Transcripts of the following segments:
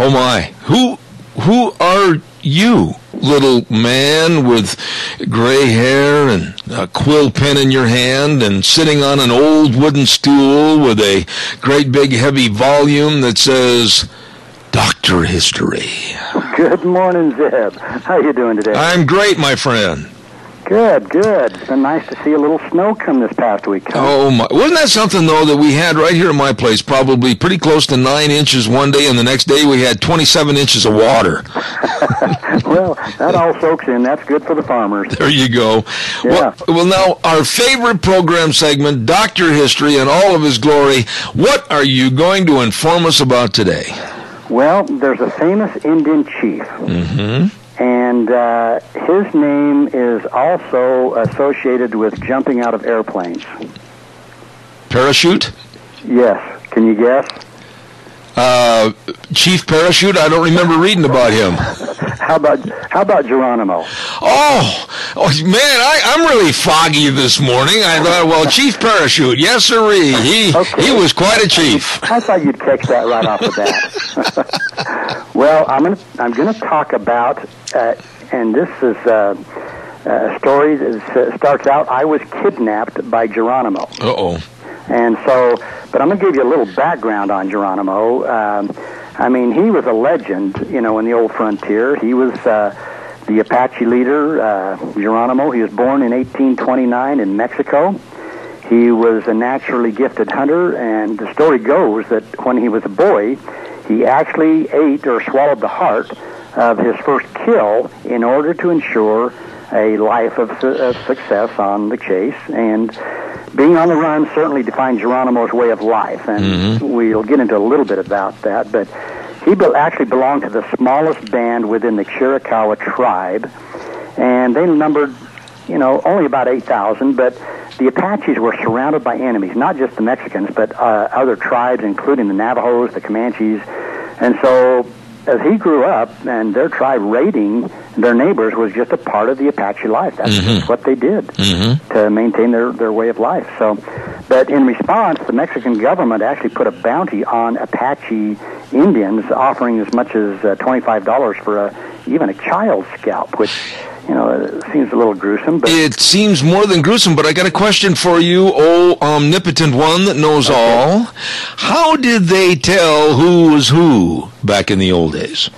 Oh my. Who who are you, little man with gray hair and a quill pen in your hand and sitting on an old wooden stool with a great big heavy volume that says Doctor History. Good morning, Zeb. How are you doing today? I'm great, my friend. Good, good. It's been nice to see a little snow come this past week. Oh my! Wasn't that something though that we had right here at my place? Probably pretty close to nine inches one day, and the next day we had 27 inches of water. well, that all soaks in. That's good for the farmers. There you go. Yeah. Well, well, now our favorite program segment, Doctor History in all of his glory. What are you going to inform us about today? Well, there's a famous Indian chief, Mm-hmm. And uh, his name is also associated with jumping out of airplanes. Parachute. Yes. Can you guess? Uh, Chief Parachute. I don't remember reading about him. How about how about Geronimo? Oh, oh man, I, I'm really foggy this morning. I thought, well, Chief Parachute, yes sirree. He Okay. he was quite a chief. I thought you'd catch that right off the bat. well, I'm gonna I'm gonna talk about, uh, and this is uh, a story that starts out. I was kidnapped by Geronimo, Uh oh. and so, but I'm gonna give you a little background on Geronimo. Um, I mean, he was a legend, you know, in the old frontier. He was. Uh, the Apache leader, uh, Geronimo, he was born in 1829 in Mexico. He was a naturally gifted hunter, and the story goes that when he was a boy, he actually ate or swallowed the heart of his first kill in order to ensure a life of, su- of success on the chase. And being on the run certainly defined Geronimo's way of life, and we'll get into a little bit about that. But he be- actually belonged to the smallest band within the Chiricahua tribe, and they numbered you know, only about 8,000, but the Apaches were surrounded by enemies, not just the Mexicans, but uh, other tribes, including the Navajos, the Comanches. And so, as he grew up, and their tribe raiding their neighbors was just a part of the Apache life. That's just what they did Mm-hmm. to maintain their, their way of life. So, but in response, the Mexican government actually put a bounty on Apache Indians, offering as much as uh, $25 for a, even a child's scalp, which, you know, uh, seems a little gruesome. But It seems more than gruesome, but I got a question for you, oh omnipotent one that knows all. How did they tell who was who back in the old days?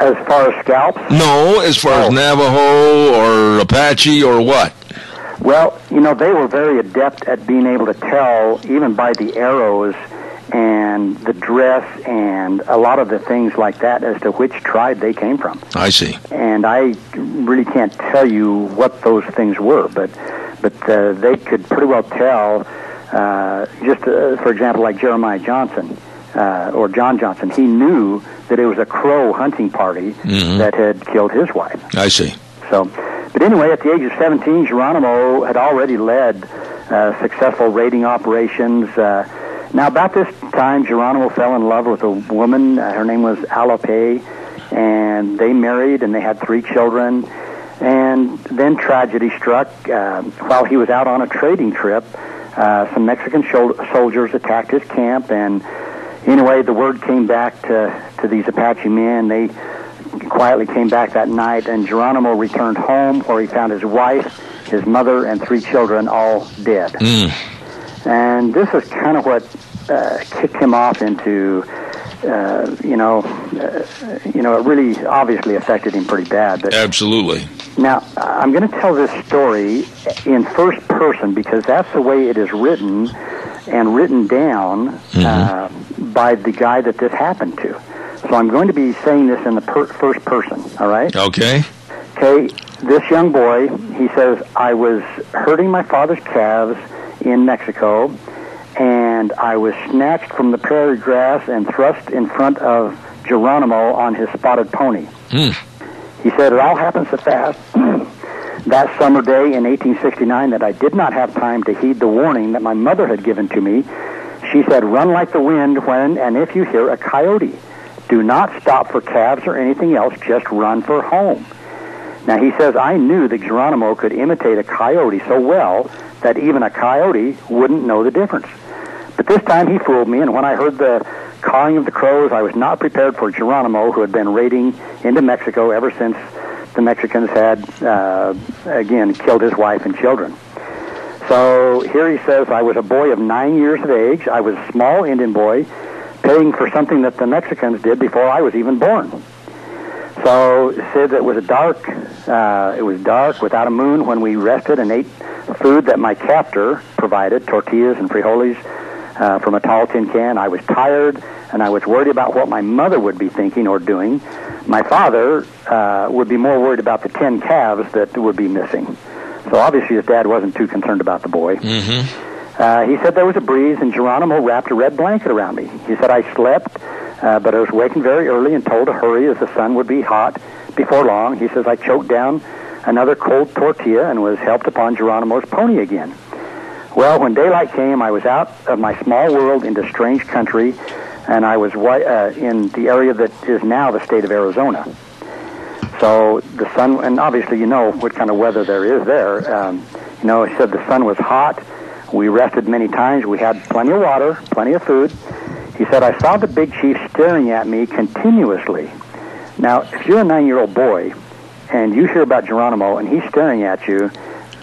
as far as scalps, No, as far as Oh. Navajo or Apache or what? Well, you know, they were very adept at being able to tell, even by the arrows and the dress and a lot of the things like that, as to which tribe they came from. I see. And I really can't tell you what those things were, but but uh, they could pretty well tell. Uh, just uh, for example, like Jeremiah Johnson uh, or John Johnson, he knew that it was a Crow hunting party Mhm. that had killed his wife. I see. So, but anyway, at the age of 17, Geronimo had already led uh, successful raiding operations. Now, about this time, Geronimo fell in love with a woman. Uh, her name was Alope, and they married, and they had three children. And then tragedy struck. Uh, while he was out on a trading trip, uh, some Mexican shol- soldiers attacked his camp, and anyway, the word came back to, to these Apache men. They quietly came back that night, and Geronimo returned home where he found his wife, his mother, and three children all dead. Mm. And this is kind of what uh, kicked him off into, uh, you know, uh, you know, it really obviously affected him pretty bad. But Absolutely. now, I'm going to tell this story in first person because that's the way it is written and written down uh, by the guy that this happened to. So I'm going to be saying this in the per- first person, all right? Okay. Okay, this young boy, he says, I was herding my father's calves in Mexico, and I was snatched from the prairie grass and thrust in front of Geronimo on his spotted pony. Hmm. He said, It all happened so fast that summer day in 1869 that I did not have time to heed the warning that my mother had given to me. She said, Run like the wind when and if you hear a coyote. Do not stop for calves or anything else, just run for home. Now he says, I knew that Geronimo could imitate a coyote so well that even a coyote wouldn't know the difference. But this time he fooled me, and when I heard the cawing of the crows, I was not prepared for Geronimo, who had been raiding into Mexico ever since the Mexicans had, uh, again, killed his wife and children. So here he says, I was a boy of nine years of age. I was a small Indian boy paying for something that the Mexicans did before I was even born. So it said that it was dark. Uh, it was dark without a moon when we rested and ate food that my captor provided, tortillas and frijoles uh, from a tall tin can. I was tired and I was worried about what my mother would be thinking or doing. My father uh, would be more worried about the ten calves that would be missing. So obviously his dad wasn't too concerned about the boy. Mm-hmm. Uh, he said there was a breeze and Geronimo wrapped a red blanket around me. He said I slept, uh, but I was waking very early and told to hurry as the sun would be hot before long. He says I choked down another cold tortilla and was helped upon Geronimo's pony again. Well, when daylight came, I was out of my small world into strange country, and I was uh, in the area that is now the state of Arizona. So the sun, and obviously you know what kind of weather there is there. Um, you know, he said the sun was hot. We rested many times. We had plenty of water, plenty of food. He said, I saw the big chief staring at me continuously. Now, if you're a nine-year-old boy and you hear about Geronimo and he's staring at you,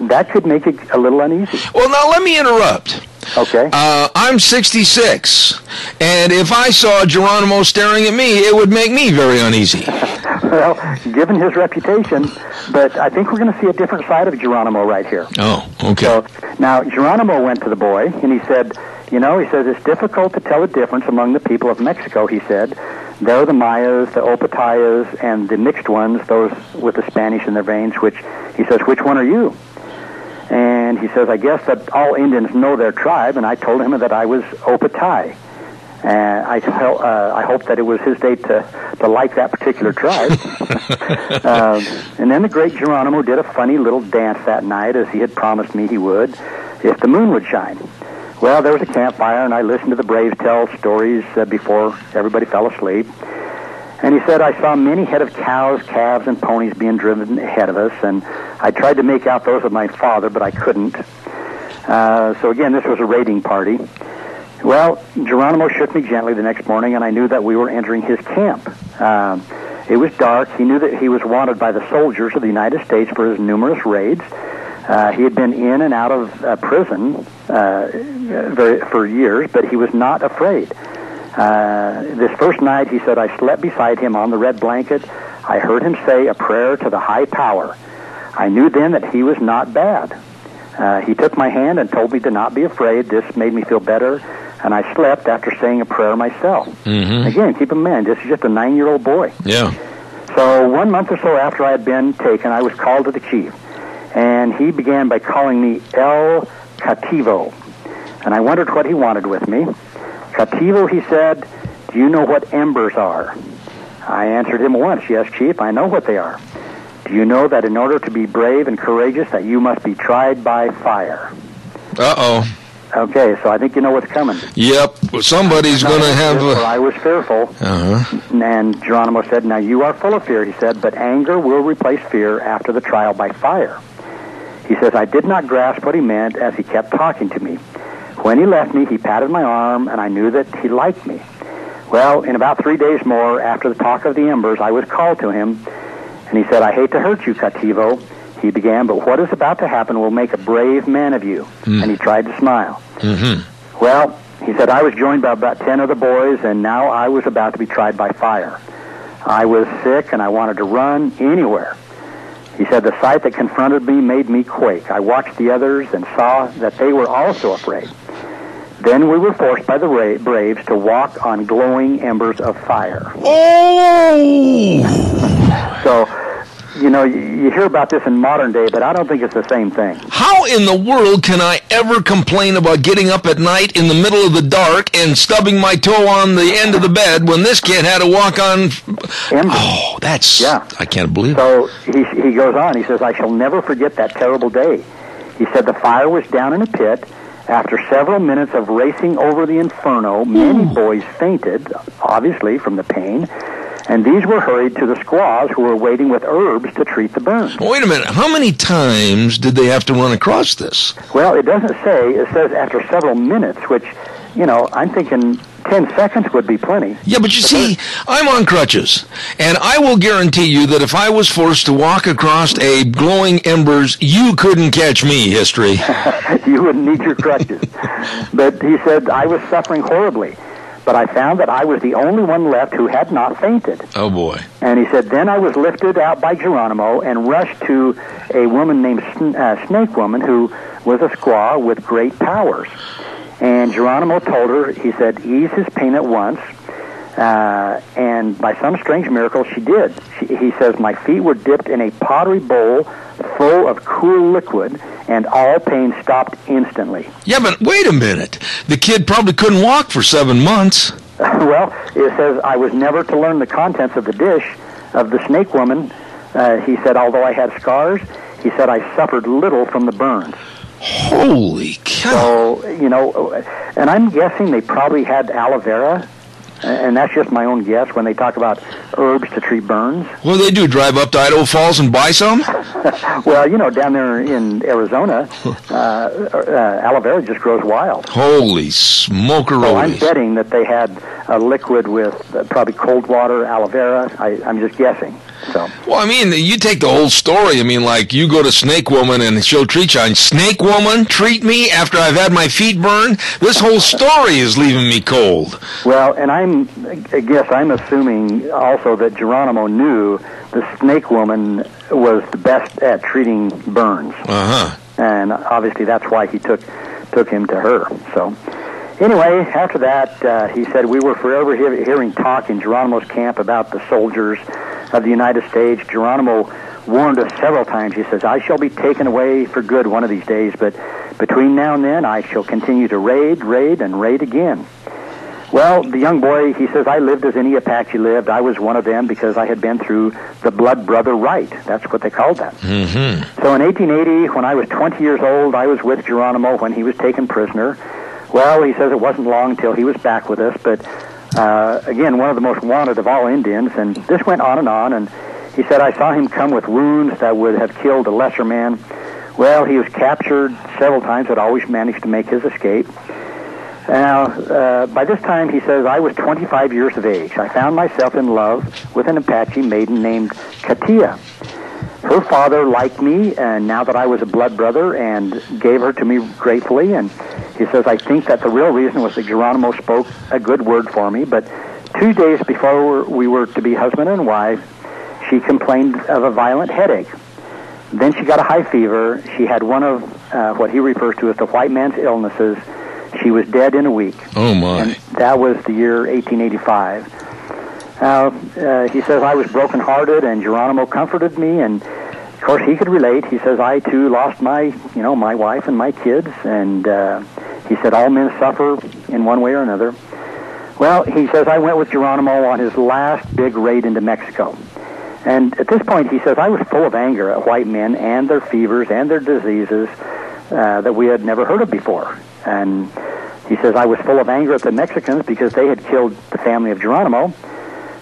that could make it a little uneasy. Well, now let me interrupt. Okay. Uh, I'm 66, and if I saw Geronimo staring at me, it would make me very uneasy. well, given his reputation, but I think we're going to see a different side of Geronimo right here. Oh, okay. So now Geronimo went to the boy and he said, you know, he says it's difficult to tell the difference among the people of Mexico. He said, there are the Mayas, the Opatayas, and the mixed ones, those with the Spanish in their veins. Which he says, which one are you? And he says, I guess that all Indians know their tribe, and I told him that I was Opatay. And I, tell, uh, I hope that it was his day to, to like that particular tribe. um, and then the great Geronimo did a funny little dance that night, as he had promised me he would, if the moon would shine. Well, there was a campfire, and I listened to the braves tell stories uh, before everybody fell asleep. And he said, I saw many head of cows, calves, and ponies being driven ahead of us, and I tried to make out those of my father, but I couldn't. Uh, so again, this was a raiding party. Well, Geronimo shook me gently the next morning, and I knew that we were entering his camp. Um, it was dark. He knew that he was wanted by the soldiers of the United States for his numerous raids. Uh, he had been in and out of uh, prison uh, very, for years, but he was not afraid. Uh, this first night, he said, I slept beside him on the red blanket. I heard him say a prayer to the high power. I knew then that he was not bad. Uh, he took my hand and told me to not be afraid. This made me feel better, and I slept after saying a prayer myself. Mm-hmm. Again, keep in mind, this is just a nine-year-old boy. Yeah. So one month or so after I had been taken, I was called to the chief, and he began by calling me El Cativo, and I wondered what he wanted with me. Cativo, he said, do you know what embers are? I answered him once, yes, chief, I know what they are. Do you know that in order to be brave and courageous, that you must be tried by fire? Uh-oh. Okay, so I think you know what's coming. Yep. Somebody's going to have Fearful, a... I was fearful. Uh-huh. And Geronimo said, Now you are full of fear, he said, but anger will replace fear after the trial by fire. He says, I did not grasp what he meant as he kept talking to me. When he left me, he patted my arm, and I knew that he liked me. Well, in about three days more, after the talk of the embers, I was called to him, and he said, I hate to hurt you, Cativo. He began, but what is about to happen will make a brave man of you. And he tried to smile. Mm-hmm. Well, he said, I was joined by about ten other boys, and now I was about to be tried by fire. I was sick, and I wanted to run anywhere. He said, the sight that confronted me made me quake. I watched the others and saw that they were also afraid. Then we were forced by the ra- Braves to walk on glowing embers of fire. Oh! So, you know, you, hear about this in modern day, but I don't think it's the same thing. How in the world can I ever complain about getting up at night in the middle of the dark and stubbing my toe on the end of the bed when this kid had to walk on... Embers. Oh, that's... Yeah. I can't believe it. So he, he goes on. He says, I shall never forget that terrible day. He said the fire was down in a pit. After several minutes of racing over the inferno, many hmm. boys fainted, obviously from the pain, and these were hurried to the squaws who were waiting with herbs to treat the burns. Wait a minute. How many times did they have to run across this? Well, it doesn't say. It says after several minutes, which, you know, I'm thinking ten seconds would be plenty. Yeah, but you see, I'm on crutches, and I will guarantee you that if I was forced to walk across a glowing embers, you couldn't catch me, history. you wouldn't need your crutches. but he said I was suffering horribly. But I found that I was the only one left who had not fainted. Oh boy! And he said, then I was lifted out by Geronimo and rushed to a woman named uh, Snake Woman who was a squaw with great powers. And Geronimo told her, he said, ease his pain at once. Uh, and by some strange miracle, she did. She, he says, my feet were dipped in a pottery bowl full of cool liquid, and all pain stopped instantly. Yeah, but wait a minute. The kid probably couldn't walk for seven months. well, it says, I was never to learn the contents of the dish of the snake woman. Uh, he said, although I had scars, he said, I suffered little from the burns. Holy cow! So, you know, and I'm guessing they probably had aloe vera and that's just my own guess when they talk about herbs to treat burns. Well, they do? Drive up to Idaho Falls and buy some? well, you know, down there in Arizona, uh, uh, aloe vera just grows wild. Holy smoker! So I'm betting that they had a liquid with probably cold water, aloe vera. I, I'm just guessing. So. Well, I mean, you take the whole story. I mean, like you go to Snake Woman and she'll treat you. And Snake Woman treat me after I've had my feet burned. This whole story is leaving me cold. Well, and I'm, I guess I'm assuming also that Geronimo knew the Snake Woman was the best at treating burns. Uh huh. And obviously that's why he took took him to her. So. Anyway, after that, uh, he said we were forever he- hearing talk in Geronimo's camp about the soldiers of the United States. Geronimo warned us several times. He says, I shall be taken away for good one of these days, but between now and then I shall continue to raid, raid, and raid again. Well, the young boy, he says, I lived as any Apache lived. I was one of them because I had been through the blood brother rite. That's what they called that. Mm-hmm. So in 1880, when I was 20 years old, I was with Geronimo when he was taken prisoner. Well, he says it wasn't long until he was back with us, but uh, again, one of the most wanted of all Indians, and this went on and on, and he said, I saw him come with wounds that would have killed a lesser man. Well, he was captured several times, but always managed to make his escape. Now, uh, by this time, he says, I was 25 years of age. I found myself in love with an Apache maiden named Katia. Her father liked me, and now that I was a blood brother, and gave her to me gratefully. And he says, I think that the real reason was that Geronimo spoke a good word for me. But two days before we were to be husband and wife, she complained of a violent headache. Then she got a high fever. She had one of uh, what he refers to as the white man's illnesses. She was dead in a week. Oh, my. And that was the year 1885. Now, uh, he says, I was brokenhearted, and Geronimo comforted me, and of course he could relate. He says, I too lost my, you know, my wife and my kids, and uh, said, all men suffer in one way or another. Well, he says, I went with Geronimo on his last big raid into Mexico. And at this point, he says, I was full of anger at white men and their fevers and their diseases uh, that we had never heard of before. And he says, I was full of anger at the Mexicans because they had killed the family of Geronimo.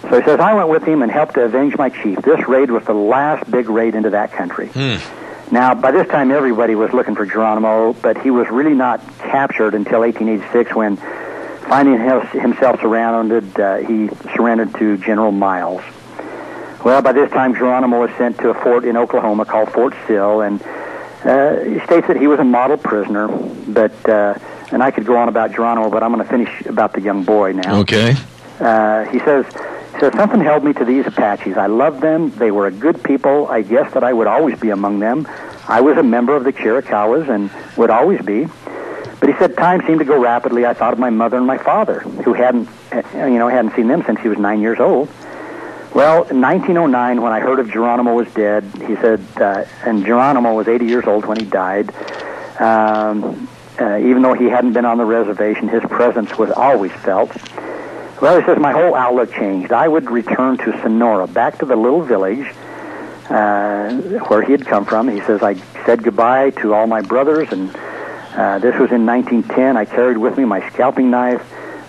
So he says, I went with him and helped to avenge my chief. This raid was the last big raid into that country. Hmm. Now, by this time, everybody was looking for Geronimo, but he was really not captured until 1886 when, finding himself surrounded, uh, he surrendered to General Miles. Well, by this time, Geronimo was sent to a fort in Oklahoma called Fort Sill, and uh, he states that he was a model prisoner, but, uh, and I could go on about Geronimo, but I'm going to finish about the young boy now. Okay. Uh, he says, says, something held me to these Apaches. I loved them. They were a good people. I guessed that I would always be among them. I was a member of the Chiricahuas and would always be. But he said time seemed to go rapidly. I thought of my mother and my father, who hadn't, you know, hadn't seen them since he was nine years old. Well, in 1909, when I heard of Geronimo was dead, he said, uh, and Geronimo was 80 years old when he died. Um, uh, even though he hadn't been on the reservation, his presence was always felt. Well, he says, my whole outlook changed. I would return to Sonora, back to the little village uh, where he had come from. He says, I said goodbye to all my brothers, and uh, this was in 1910. I carried with me my scalping knife,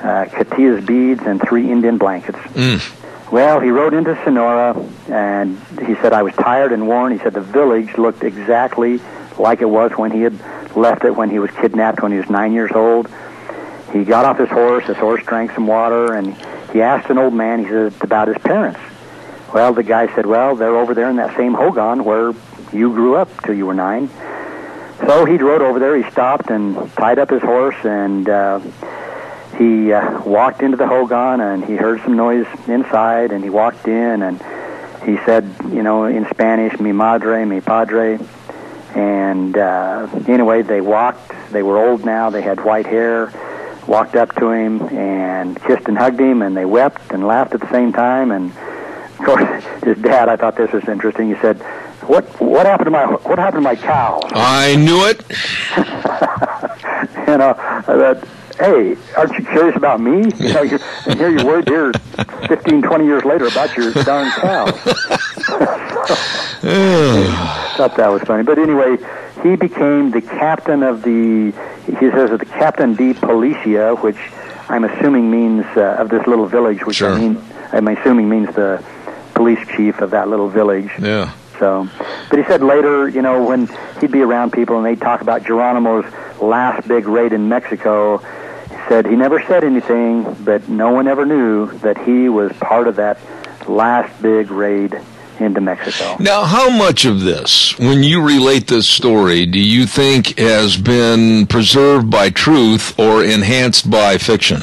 uh, Katia's beads, and three Indian blankets. Mm. Well, he rode into Sonora, and he said, I was tired and worn. He said the village looked exactly like it was when he had left it when he was kidnapped when he was nine years old. He got off his horse. His horse drank some water, and he asked an old man. He said about his parents. Well, the guy said, "Well, they're over there in that same Hogan where you grew up till you were nine. So he rode over there. He stopped and tied up his horse, and uh, he uh, walked into the Hogan, and he heard some noise inside, and he walked in, and he said, you know, in Spanish, "Mi madre, mi padre." And uh, anyway, they walked. They were old now. They had white hair. Walked up to him and kissed and hugged him, and they wept and laughed at the same time. And of course, his dad. I thought this was interesting. He said, "What what happened to my what happened to my cow?" I knew it. you know, I thought, hey, aren't you curious about me? You know, you're, and here you were, here, 15, 20 years later, about your darn cow. thought that was funny. But anyway, he became the captain of the, he says, the captain de policia, which I'm assuming means, uh, of this little village, which Sure. I mean, I'm assuming means the police chief of that little village. Yeah. So, but he said later, you know, when he'd be around people and they'd talk about Geronimo's last big raid in Mexico, he said he never said anything, but no one ever knew that he was part of that last big raid into Mexico. Now, how much of this, when you relate this story, do you think has been preserved by truth or enhanced by fiction?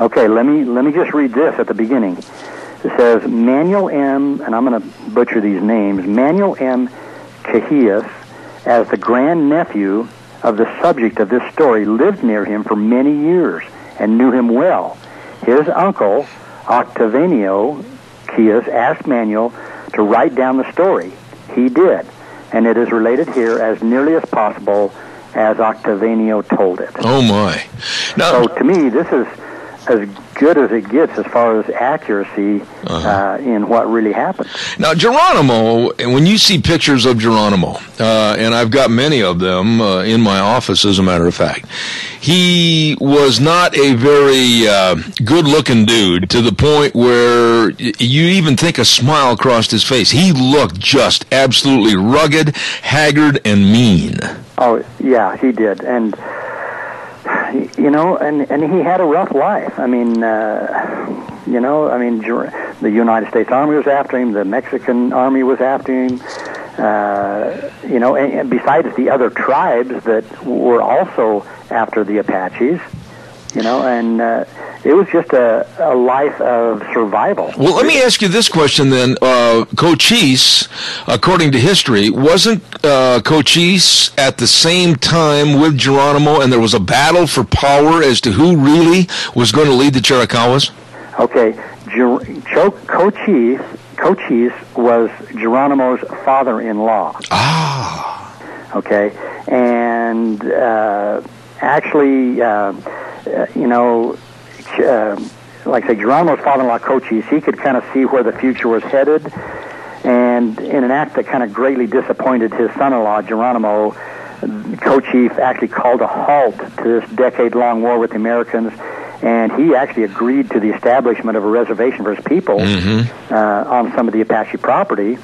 Okay, let me let me just read this at the beginning. It says Manuel M. and I'm going to butcher these names. Manuel M. Cajias, as the grandnephew of the subject of this story, lived near him for many years and knew him well. His uncle Octaviano Cajias asked Manuel to write down the story. He did, and it is related here as nearly as possible as Octaviano told it. Oh my! Now, So to me, this is as good as it gets as far as accuracy Uh-huh. uh, in what really happened. Now, Geronimo, when you see pictures of Geronimo, uh, and I've got many of them uh, in my office, as a matter of fact, he was not a very uh, good-looking dude to the point where you even think a smile crossed his face. He looked just absolutely rugged, haggard, and mean. Oh yeah, he did, and you know, and and he had a rough life. I mean, uh, you know, I mean, the United States Army was after him, the Mexican Army was after him. Uh, you know, and, and besides the other tribes that were also after the Apaches. You know, and uh, it was just a, a life of survival. Well, let me ask you this question then. Uh, Cochise, according to history, wasn't uh, Cochise at the same time with Geronimo and there was a battle for power as to who really was going to lead the Chiricahuas? Okay, Ger- Cho- Cochise, Cochise was Geronimo's father-in-law. Ah. Okay, and uh, actually, uh, uh, you know, uh, like I say, Geronimo's father-in-law Cochise, he could kind of see where the future was headed, and in an act that kind of greatly disappointed his son-in-law Geronimo, Cochise actually called a halt to this decade-long war with the Americans, and he actually agreed to the establishment of a reservation for his people uh, on some of the Apache property.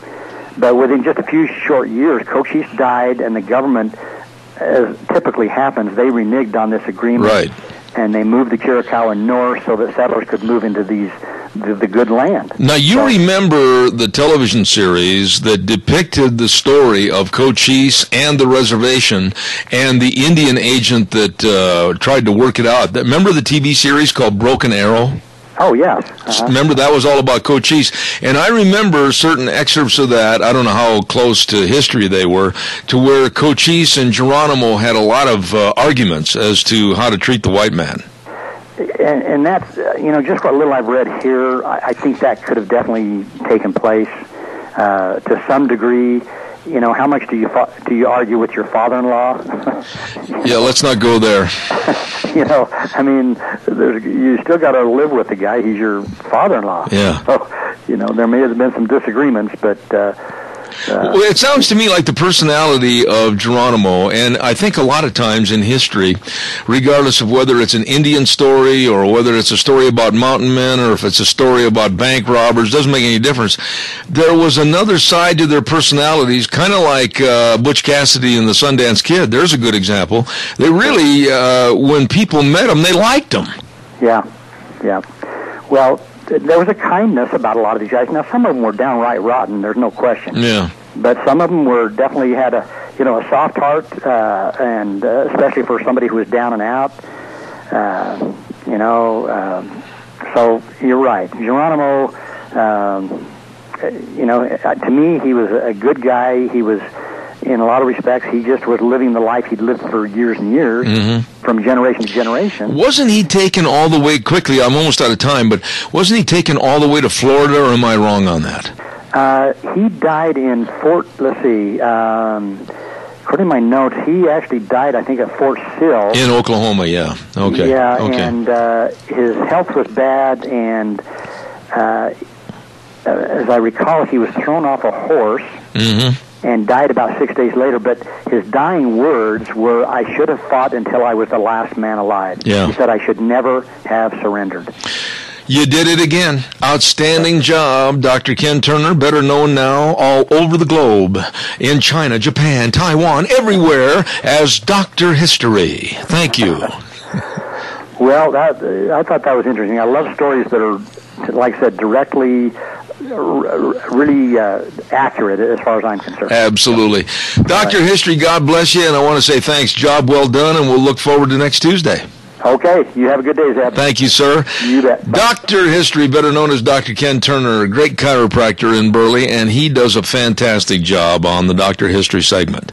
But within just a few short years, Cochise died, and the government, as typically happens, they reneged on this agreement. Right. And they moved the Chiricahua north so that settlers could move into these the, the good land. Now, you remember the television series that depicted the story of Cochise and the reservation and the Indian agent that uh, tried to work it out. Remember the TV series called Broken Arrow? Oh yes. Uh-huh. Remember that was all about Cochise, and I remember certain excerpts of that. I don't know how close to history they were, to where Cochise and Geronimo had a lot of uh, arguments as to how to treat the white man. and, and that's uh, you know just what little I've read here. I, I think that could have definitely taken place uh, to some degree. You know, how much do you fa- do you argue with your father-in-law? Yeah, let's not go there. you know, I mean, there's, you still got to live with the guy. He's your father-in-law. Yeah. So, you know, there may have been some disagreements, but uh, well, it sounds to me like the personality of Geronimo, and I think a lot of times in history, regardless of whether it's an Indian story or whether it's a story about mountain men or if it's a story about bank robbers, doesn't make any difference. There was another side to their personalities, kind of like uh, Butch Cassidy and the Sundance Kid. There's a good example. They really, uh, when people met them, they liked them. Yeah, yeah. Well, there was a kindness about a lot of these guys. Now, some of them were downright rotten. There's no question. Yeah. But some of them were definitely had a you know a soft heart, uh, and uh, especially for somebody who was down and out. Uh, you know, um, so you're right, Geronimo. Um, you know, to me, he was a good guy. He was in a lot of respects, he just was living the life he'd lived for years and years, mm-hmm. from generation to generation. Wasn't he taken all the way quickly? I'm almost out of time, but wasn't he taken all the way to Florida, or am I wrong on that? Uh, he died in Fort. Let's see. Um, according to my notes, he actually died, I think, at Fort Sill in Oklahoma. Yeah. Okay. Yeah, okay. and uh, his health was bad, and uh, as I recall, he was thrown off a horse. Mm-hmm and died about six days later. But his dying words were, "I should have fought until I was the last man alive." Yeah. He said, "I should never have surrendered." You did it again. Outstanding job, Dr. Ken Turner, better known now all over the globe, in China, Japan, Taiwan, everywhere, as Dr. History. Thank you. well, that, I thought that was interesting. I love stories that are, like I said, directly really uh, accurate as far as I'm concerned. Absolutely. Dr. Right. History, God bless you, and I want to say thanks. Job well done, and we'll look forward to next Tuesday. Okay. You have a good day, Zeb. Thank you, sir. You bet. Doctor History, better known as Dr. Ken Turner, a great chiropractor in Burley, and he does a fantastic job on the Doctor History segment.